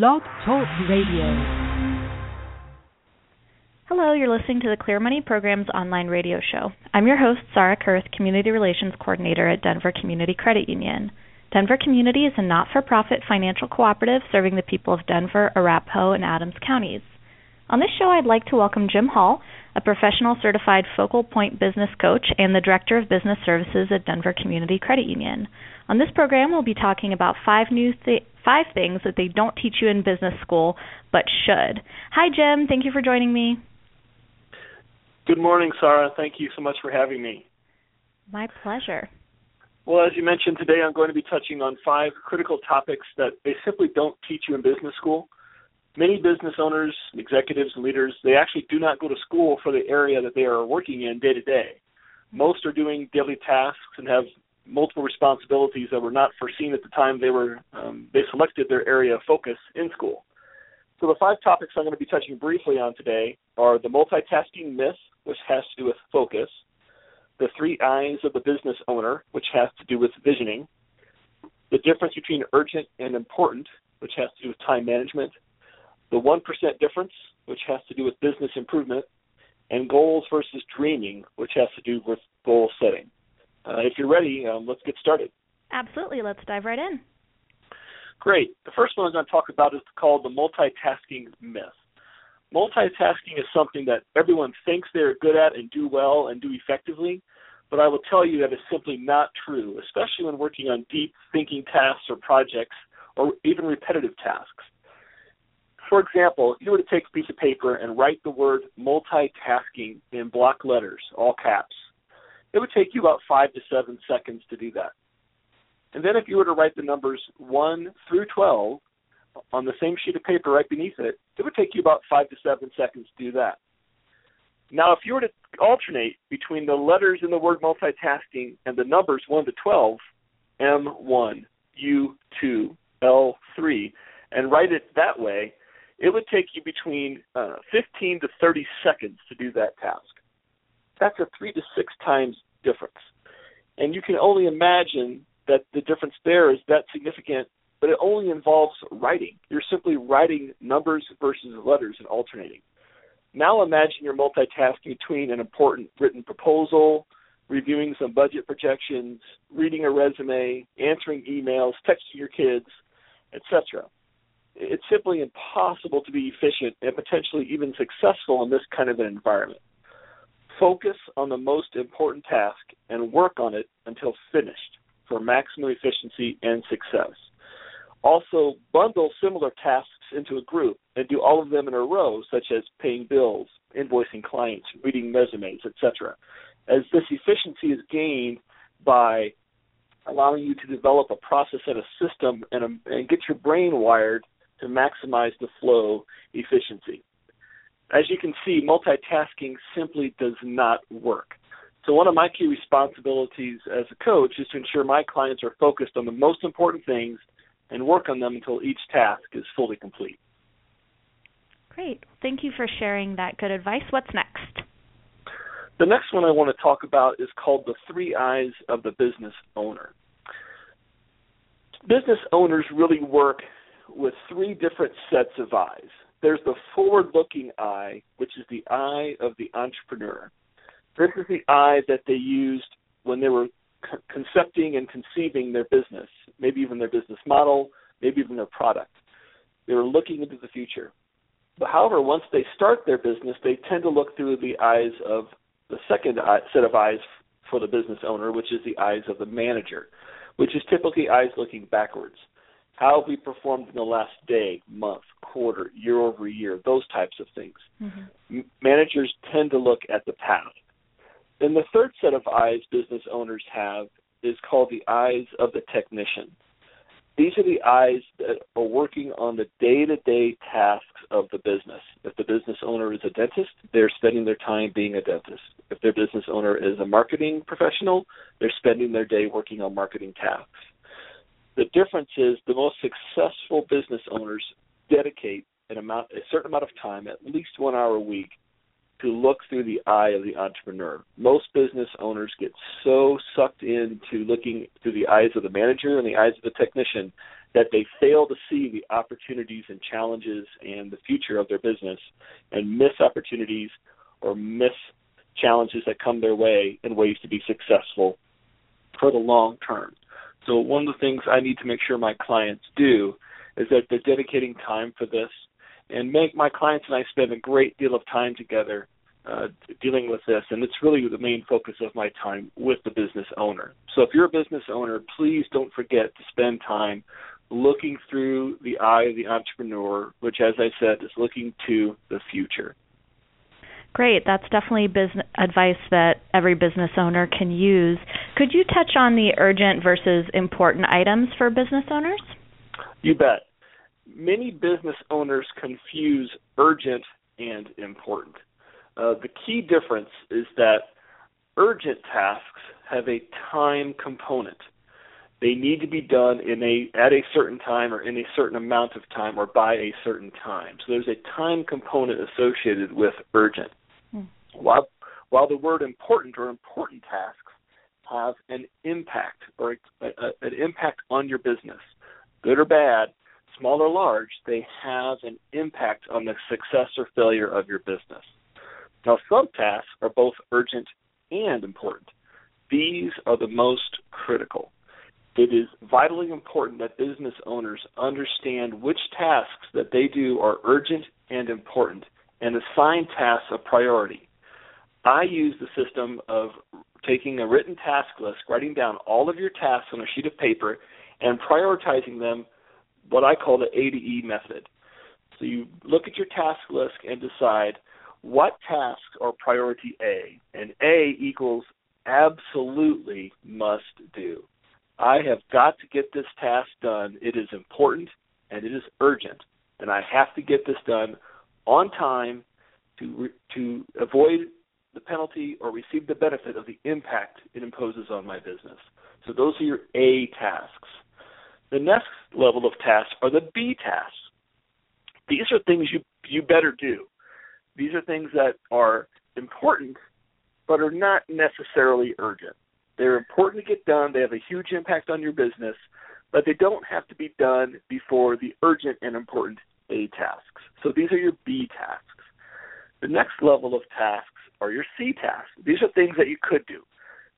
Blog Talk Radio. Hello, you're listening to the Clear Money Program's online radio show. I'm your host, Sarae Kurth, Community Relations Coordinator at Denver Community Credit Union. Denver Community is a not for profit financial cooperative serving the people of Denver, Arapahoe, and Adams counties. On this show, I'd like to welcome Jim Hall, a professional certified focal point business coach and the Director of Business Services at Denver Community Credit Union. On this program, we'll be talking about five new th- five things that they don't teach you in business school but should. Hi, Jim. Thank you for joining me. Good morning, Sarae. Thank you so much for having me. My pleasure. Well, as you mentioned today, I'm going to be touching on five critical topics that they simply don't teach you in business school. Many business owners, executives, and leaders, they actually do not go to school for the area that they are working in day to day. Most are doing daily tasks and have multiple responsibilities that were not foreseen at the time they were um, they selected their area of focus in school. So the five topics I'm going to be touching briefly on today are the multitasking myth, which has to do with focus, the three eyes of the business owner, which has to do with visioning, the difference between urgent and important, which has to do with time management, the 1% difference, which has to do with business improvement, and goals versus dreaming, which has to do with goal setting. Uh, if you're ready, um, let's get started. Absolutely. Let's dive right in. Great. The first one I'm going to talk about is called the multitasking myth. Multitasking is something that everyone thinks they're good at and do well and do effectively, but I will tell you that is simply not true, especially when working on deep thinking tasks or projects or even repetitive tasks. For example, if you were to take a piece of paper and write the word multitasking in block letters, all caps, it would take you about five to seven seconds to do that. And then if you were to write the numbers 1 through 12 on the same sheet of paper right beneath it, it would take you about five to seven seconds to do that. Now, if you were to alternate between the letters in the word multitasking and the numbers 1 to 12, M1, U2, L3, and write it that way, it would take you between uh, 15 to 30 seconds to do that task. That's a three to six times difference. And you can only imagine that the difference there is that significant, but it only involves writing. You're simply writing numbers versus letters and alternating. Now imagine you're multitasking between an important written proposal, reviewing some budget projections, reading a resume, answering emails, texting your kids, etc it's simply impossible to be efficient and potentially even successful in this kind of an environment. Focus on the most important task and work on it until finished for maximum efficiency and success. Also, bundle similar tasks into a group and do all of them in a row, such as paying bills, invoicing clients, reading resumes, etc. As this efficiency is gained by allowing you to develop a process and a system and, a, and get your brain wired to maximize the flow efficiency. As you can see, multitasking simply does not work. So, one of my key responsibilities as a coach is to ensure my clients are focused on the most important things and work on them until each task is fully complete. Great. Thank you for sharing that good advice. What's next? The next one I want to talk about is called the three eyes of the business owner. Business owners really work with three different sets of eyes. There's the forward looking eye, which is the eye of the entrepreneur. This is the eye that they used when they were concepting and conceiving their business, maybe even their business model, maybe even their product. They were looking into the future. But however, once they start their business, they tend to look through the eyes of the second set of eyes for the business owner, which is the eyes of the manager, which is typically eyes looking backwards. How have we performed in the last day, month, quarter, year over year? Those types of things. Mm-hmm. Managers tend to look at the past. Then the third set of eyes business owners have is called the eyes of the technician. These are the eyes that are working on the day to day tasks of the business. If the business owner is a dentist, they're spending their time being a dentist. If their business owner is a marketing professional, they're spending their day working on marketing tasks. The difference is the most successful business owners dedicate an amount, a certain amount of time, at least one hour a week, to look through the eye of the entrepreneur. Most business owners get so sucked into looking through the eyes of the manager and the eyes of the technician that they fail to see the opportunities and challenges and the future of their business and miss opportunities or miss challenges that come their way and ways to be successful for the long term. So one of the things I need to make sure my clients do is that they're dedicating time for this and make my clients and I spend a great deal of time together uh, dealing with this, and it's really the main focus of my time with the business owner. So if you're a business owner, please don't forget to spend time looking through the eye of the entrepreneur, which, as I said, is looking to the future. Great. That's definitely business advice that every business owner can use. Could you touch on the urgent versus important items for business owners? You bet. Many business owners confuse urgent and important. Uh, the key difference is that urgent tasks have a time component. They need to be done in a at a certain time or in a certain amount of time or by a certain time. So there's a time component associated with urgent. While while the word important or important tasks have an impact or a, a, an impact on your business, good or bad, small or large, they have an impact on the success or failure of your business. Now, some tasks are both urgent and important. These are the most critical. It is vitally important that business owners understand which tasks that they do are urgent and important and assign tasks a priority. I use the system of taking a written task list, writing down all of your tasks on a sheet of paper, and prioritizing them, what I call the A to E method. So you look at your task list and decide what tasks are priority A, and A equals absolutely must do. I have got to get this task done. It is important and it is urgent, and I have to get this done on time to to avoid the penalty or receive the benefit of the impact it imposes on my business. So those are your A tasks. The next level of tasks are the B tasks. These are things you you better do. These are things that are important but are not necessarily urgent. They're important to get done, they have a huge impact on your business, but they don't have to be done before the urgent and important A tasks. So these are your B tasks. The next level of tasks are your C tasks. These are things that you could do.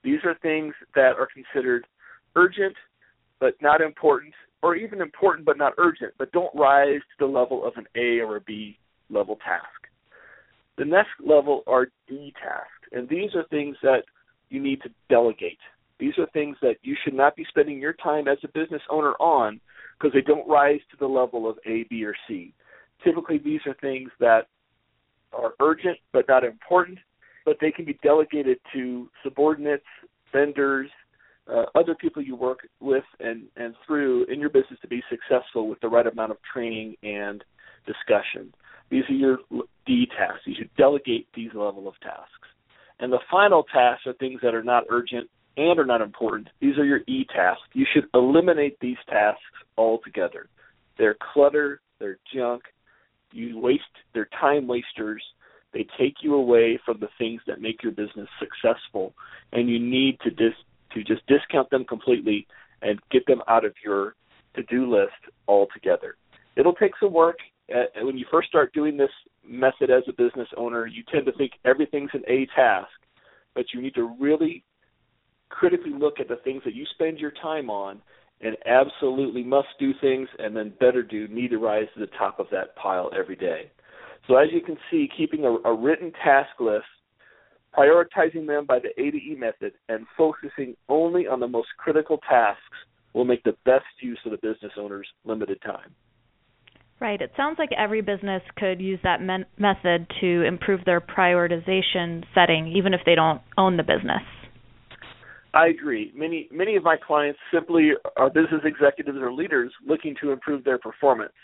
These are things that are considered urgent but not important, or even important but not urgent, but don't rise to the level of an A or a B level task. The next level are D tasks, and these are things that you need to delegate. These are things that you should not be spending your time as a business owner on because they don't rise to the level of A, B, or C. Typically, these are things that are urgent but not important, but they can be delegated to subordinates, vendors, uh, other people you work with and, and through in your business to be successful with the right amount of training and discussion. These are your D tasks. You should delegate these level of tasks. And the final tasks are things that are not urgent and are not important. These are your E tasks. You should eliminate these tasks altogether. They're clutter, they're junk, you waste they're time wasters. They take you away from the things that make your business successful and you need to dis to just discount them completely and get them out of your to-do list altogether. It'll take some work uh, when you first start doing this method as a business owner, you tend to think everything's an A task, but you need to really critically look at the things that you spend your time on and absolutely must do things and then better do need to rise to the top of that pile every day. So as you can see, keeping a, a written task list, prioritizing them by the A to E method, and focusing only on the most critical tasks will make the best use of the business owner's limited time. Right. It sounds like every business could use that men- method to improve their prioritization setting, even if they don't own the business. I agree. Many many of my clients simply are business executives or leaders looking to improve their performance,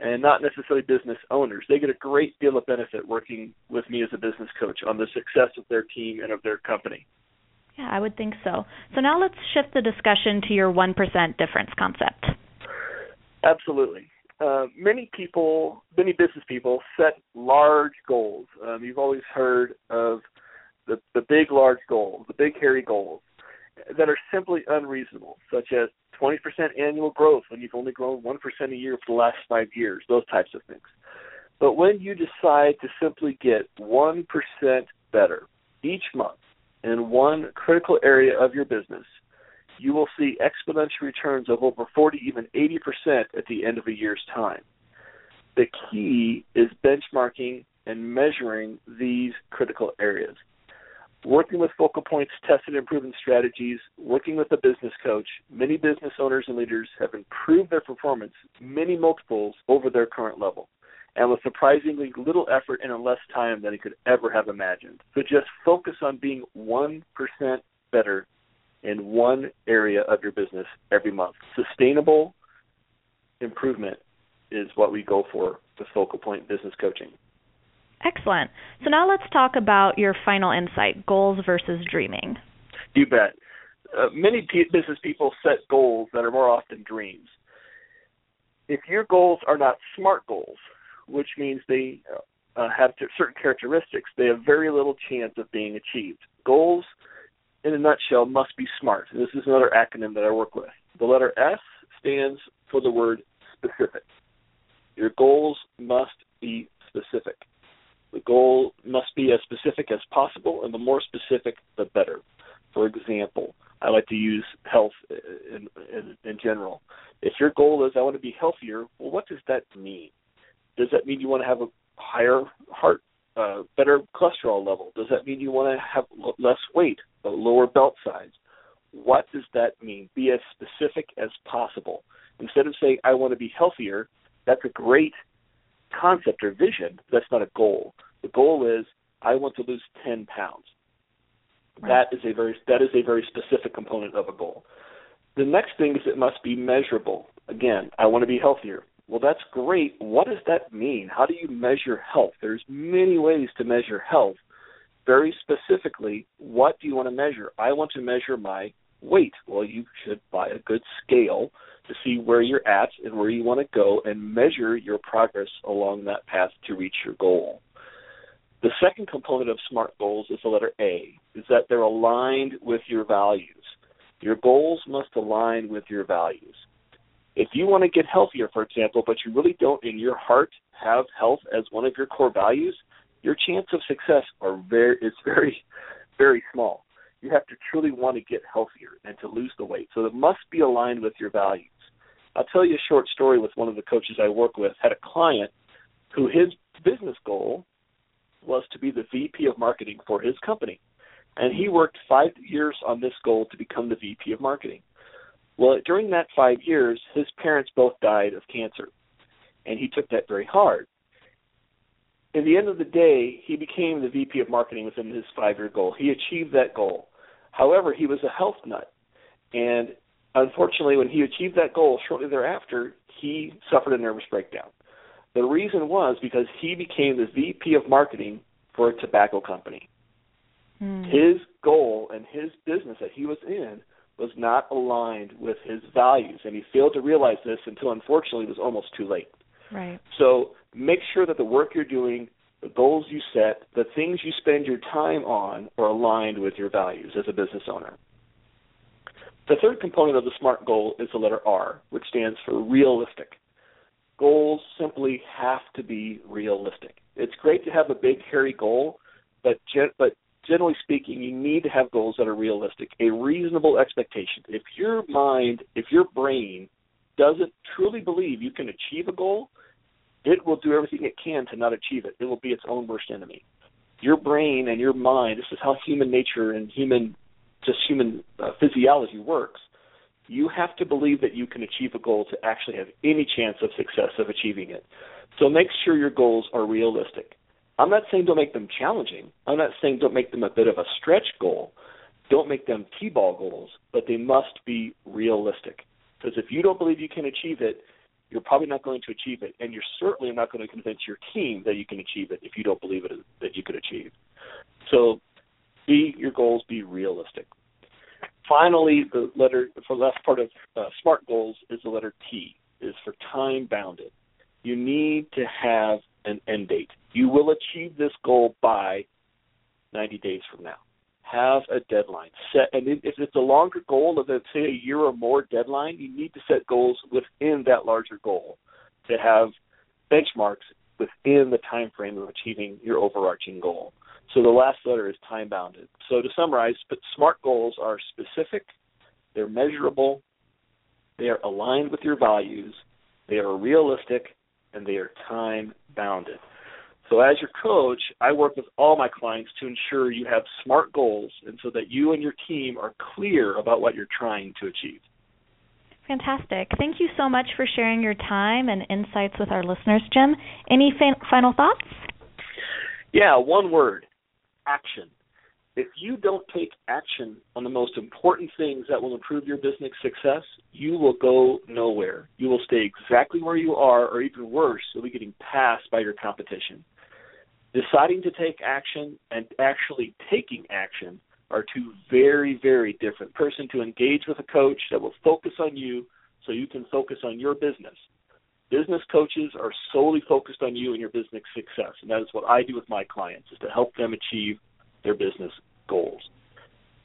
and not necessarily business owners. They get a great deal of benefit working with me as a business coach on the success of their team and of their company. Yeah, I would think so. So now let's shift the discussion to your 1% difference concept. Absolutely. Uh, many people, many business people, set large goals. Um, you've always heard of the the big, large goals, the big, hairy goals, that are simply unreasonable, such as 20% annual growth when you've only grown 1% a year for the last five years, those types of things. But when you decide to simply get 1% better each month in one critical area of your business, you will see exponential returns of over 40, even 80% at the end of a year's time. The key is benchmarking and measuring these critical areas. Working with focal points, tested and proven strategies, working with a business coach, many business owners and leaders have improved their performance many multiples over their current level and with surprisingly little effort and in less time than he could ever have imagined. So just focus on being 1% better in one area of your business every month. Sustainable improvement is what we go for with Focal Point Business Coaching. Excellent. So now let's talk about your final insight goals versus dreaming. You bet. Uh, many p- business people set goals that are more often dreams. If your goals are not SMART goals, which means they uh, have certain characteristics, they have very little chance of being achieved. Goals, in a nutshell, must be SMART. This is another acronym that I work with. The letter S stands for the word specific. Your goals must be specific. The goal must be as specific as possible, and the more specific, the better. For example, I like to use health in, in, in general. If your goal is I want to be healthier, well, what does that mean? Does that mean you want to have a higher heart, uh, better cholesterol level? Does that mean you want to have less weight, a lower belt size? What does that mean? Be as specific as possible. Instead of saying I want to be healthier, that's a great concept or vision. That's not a goal. The goal is I want to lose 10 pounds. Right. That is a very that is a very specific component of a goal. The next thing is it must be measurable. Again, I want to be healthier. Well, that's great. What does that mean? How do you measure health? There's many ways to measure health. Very specifically, what do you want to measure? I want to measure my weight. Well, you should buy a good scale to see where you're at and where you want to go and measure your progress along that path to reach your goal. The second component of SMART goals is the letter A, is that they're aligned with your values. Your goals must align with your values. If you want to get healthier, for example, but you really don't in your heart have health as one of your core values, your chance of success are very is very very small. You have to truly want to get healthier and to lose the weight. So it must be aligned with your values. I'll tell you a short story with one of the coaches I work with. Had a client who his business goal was to be the VP of marketing for his company. And he worked five years on this goal to become the VP of marketing. Well, during that five years, his parents both died of cancer. And he took that very hard. At the end of the day, he became the VP of marketing within his five year goal. He achieved that goal. However, he was a health nut. And unfortunately, when he achieved that goal, shortly thereafter, he suffered a nervous breakdown. The reason was because he became the VP of marketing for a tobacco company. Mm. His goal and his business that he was in was not aligned with his values, and he failed to realize this until unfortunately it was almost too late. Right. So make sure that the work you're doing, the goals you set, the things you spend your time on are aligned with your values as a business owner. The third component of the SMART goal is the letter R, which stands for realistic goals simply have to be realistic. It's great to have a big hairy goal, but gen- but generally speaking, you need to have goals that are realistic, a reasonable expectation. If your mind, if your brain doesn't truly believe you can achieve a goal, it will do everything it can to not achieve it. It will be its own worst enemy. Your brain and your mind, this is how human nature and human just human uh, physiology works you have to believe that you can achieve a goal to actually have any chance of success of achieving it. So make sure your goals are realistic. I'm not saying don't make them challenging. I'm not saying don't make them a bit of a stretch goal. Don't make them T-ball goals, but they must be realistic. Because if you don't believe you can achieve it, you're probably not going to achieve it, and you're certainly not going to convince your team that you can achieve it if you don't believe it that you could achieve. So, be your goals be realistic finally, the letter for the last part of uh, SMART goals is the letter T, is for time bounded. You need to have an end date. You will achieve this goal by 90 days from now. have a deadline. Set, and if it's a longer goal of, say, a year or more deadline, you need to set goals within that larger goal to have benchmarks within the time frame of achieving your overarching goal. So the last letter is time bounded. So to summarize, SMART goals are specific, they're measurable, they are aligned with your values, they are realistic, and they are time bounded. So as your coach, I work with all my clients to ensure you have SMART goals and so that you and your team are clear about what you're trying to achieve. Fantastic. Thank you so much for sharing your time and insights with our listeners, Jim. Any fa- final thoughts? Yeah, one word action. If you don't take action on the most important things that will improve your business success, you will go nowhere. You will stay exactly where you are, or even worse, you'll be getting passed by your competition. Deciding to take action and actually taking action are two very, very different. Person to engage with a coach that will focus on you so you can focus on your business. Business coaches are solely focused on you and your business success, and that is what I do with my clients is to help them achieve their business goals.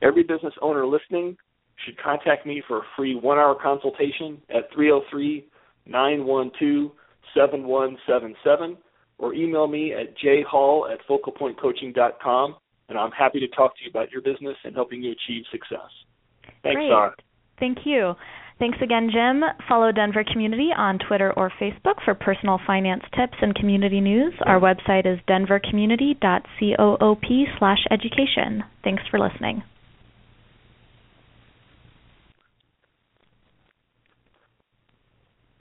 Every business owner listening should contact me for a free one hour consultation at 303 912 7177 or email me at jhall at focalpointcoaching.com, and I'm happy to talk to you about your business and helping you achieve success. Thanks, Great. Sarae. Thank you. Thanks again, Jim. Follow Denver Community on Twitter or Facebook for personal finance tips and community news. Our website is denvercommunity.coop/education. Thanks for listening.